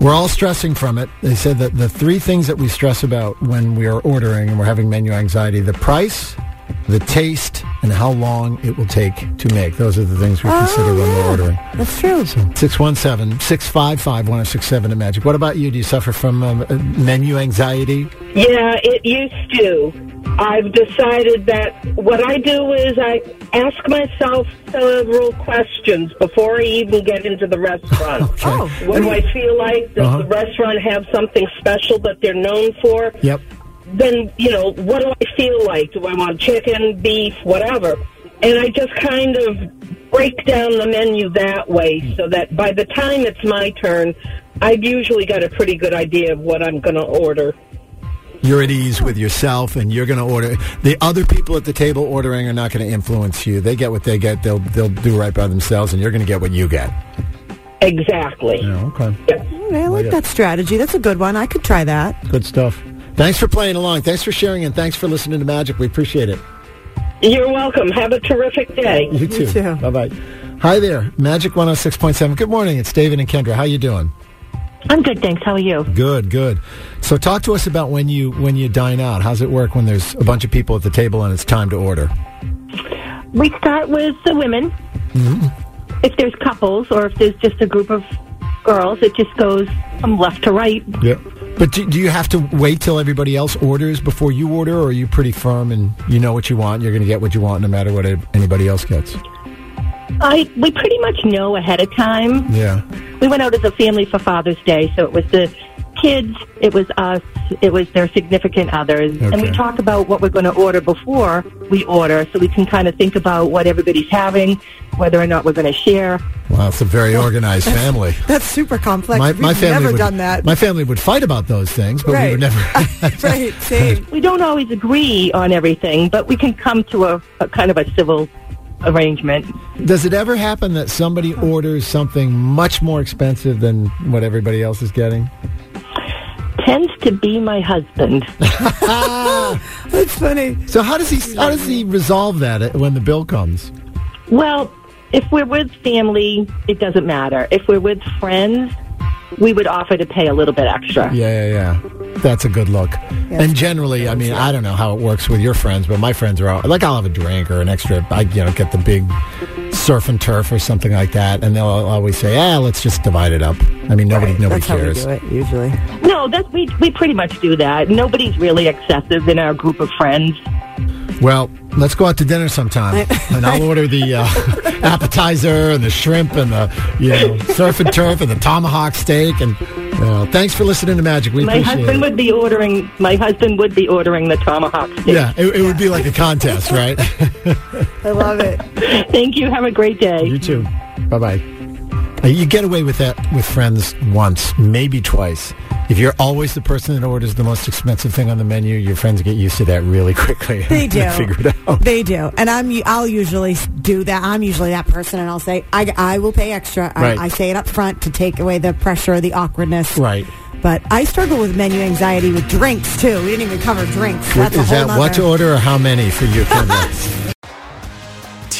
We're all stressing from it. They said that the three things that we stress about when we are ordering and we're having menu anxiety the price, the taste, and how long it will take to make. Those are the things we Oh, consider when we're ordering. That's true. 617 655 1067 at Magic. What about you? Do you suffer from um, uh, menu anxiety? Yeah, it used to. I've decided that what I do is I ask myself several questions before I even get into the restaurant. Oh, What do I feel like? Does Uh-huh. the restaurant have something special that they're known for? Yep. Then, you know, what do I feel like? Do I want chicken, beef, whatever? And I just kind of break down the menu that way so that by the time it's my turn, I've usually got a pretty good idea of what I'm going to order. You're at ease with yourself and you're going to order. The other people at the table ordering are not going to influence you. They get what they get. They'll, they'll do right by themselves and you're going to get what you get. Exactly. Yeah, okay. I like that strategy. That's a good one. I could try that. Good stuff. Thanks for playing along. Thanks for sharing and thanks for listening to Magic. We appreciate it. You're welcome. Have a terrific day. You too. too. Bye bye. Hi there, Magic 106.7. Good morning. It's David and Kendra. How you doing? I'm good, thanks. How are you? Good, good. So talk to us about when you when you dine out. How's it work when there's a bunch of people at the table and it's time to order? We start with the women. Mm-hmm. If there's couples or if there's just a group of girls, it just goes from left to right. Yeah. But do, do you have to wait till everybody else orders before you order, or are you pretty firm and you know what you want? You're going to get what you want no matter what anybody else gets. I we pretty much know ahead of time. Yeah. We went out as a family for Father's Day, so it was the kids, it was us, it was their significant others, and we talk about what we're going to order before we order, so we can kind of think about what everybody's having, whether or not we're going to share. Wow, it's a very organized family. That's super complex. My, We've my family never would, done that. My family would fight about those things, but we would never. right, same. We don't always agree on everything, but we can come to a, a kind of a civil arrangement. Does it ever happen that somebody orders something much more expensive than what everybody else is getting? Tends to be my husband. That's funny. So how does he how does he resolve that when the bill comes? Well, if we're with family, it doesn't matter. If we're with friends, we would offer to pay a little bit extra. Yeah, yeah, yeah. That's a good look. And generally, I mean, I don't know how it works with your friends, but my friends are all like, I'll have a drink or an extra. I you know get the big surf and turf or something like that, and they'll always say, "Ah, let's just divide it up." I mean, nobody nobody That's how we cares. do it usually. No, that we we pretty much do that. Nobody's really excessive in our group of friends. Well, let's go out to dinner sometime, and I'll order the uh, appetizer and the shrimp and the you know surf and turf and the tomahawk steak, and Well, thanks for listening to Magic. We My appreciate husband it. would be ordering. My husband would be ordering the tomahawk steak. Yeah, it, it would be like a contest, right? I love it. Thank you. Have a great day. you too. Bye bye. You get away with that with friends once, maybe twice. If you're always the person that orders the most expensive thing on the menu, your friends get used to that really quickly. They do. figure it out. They do, and I'm. I'll usually do that. I'm usually that person, and I'll say, "I, I will pay extra." I, Right. I say it up front to take away the pressure, or the awkwardness. Right. But I struggle with menu anxiety with drinks too. We didn't even cover drinks. That's a Is whole that what to order or how many for your Kendra?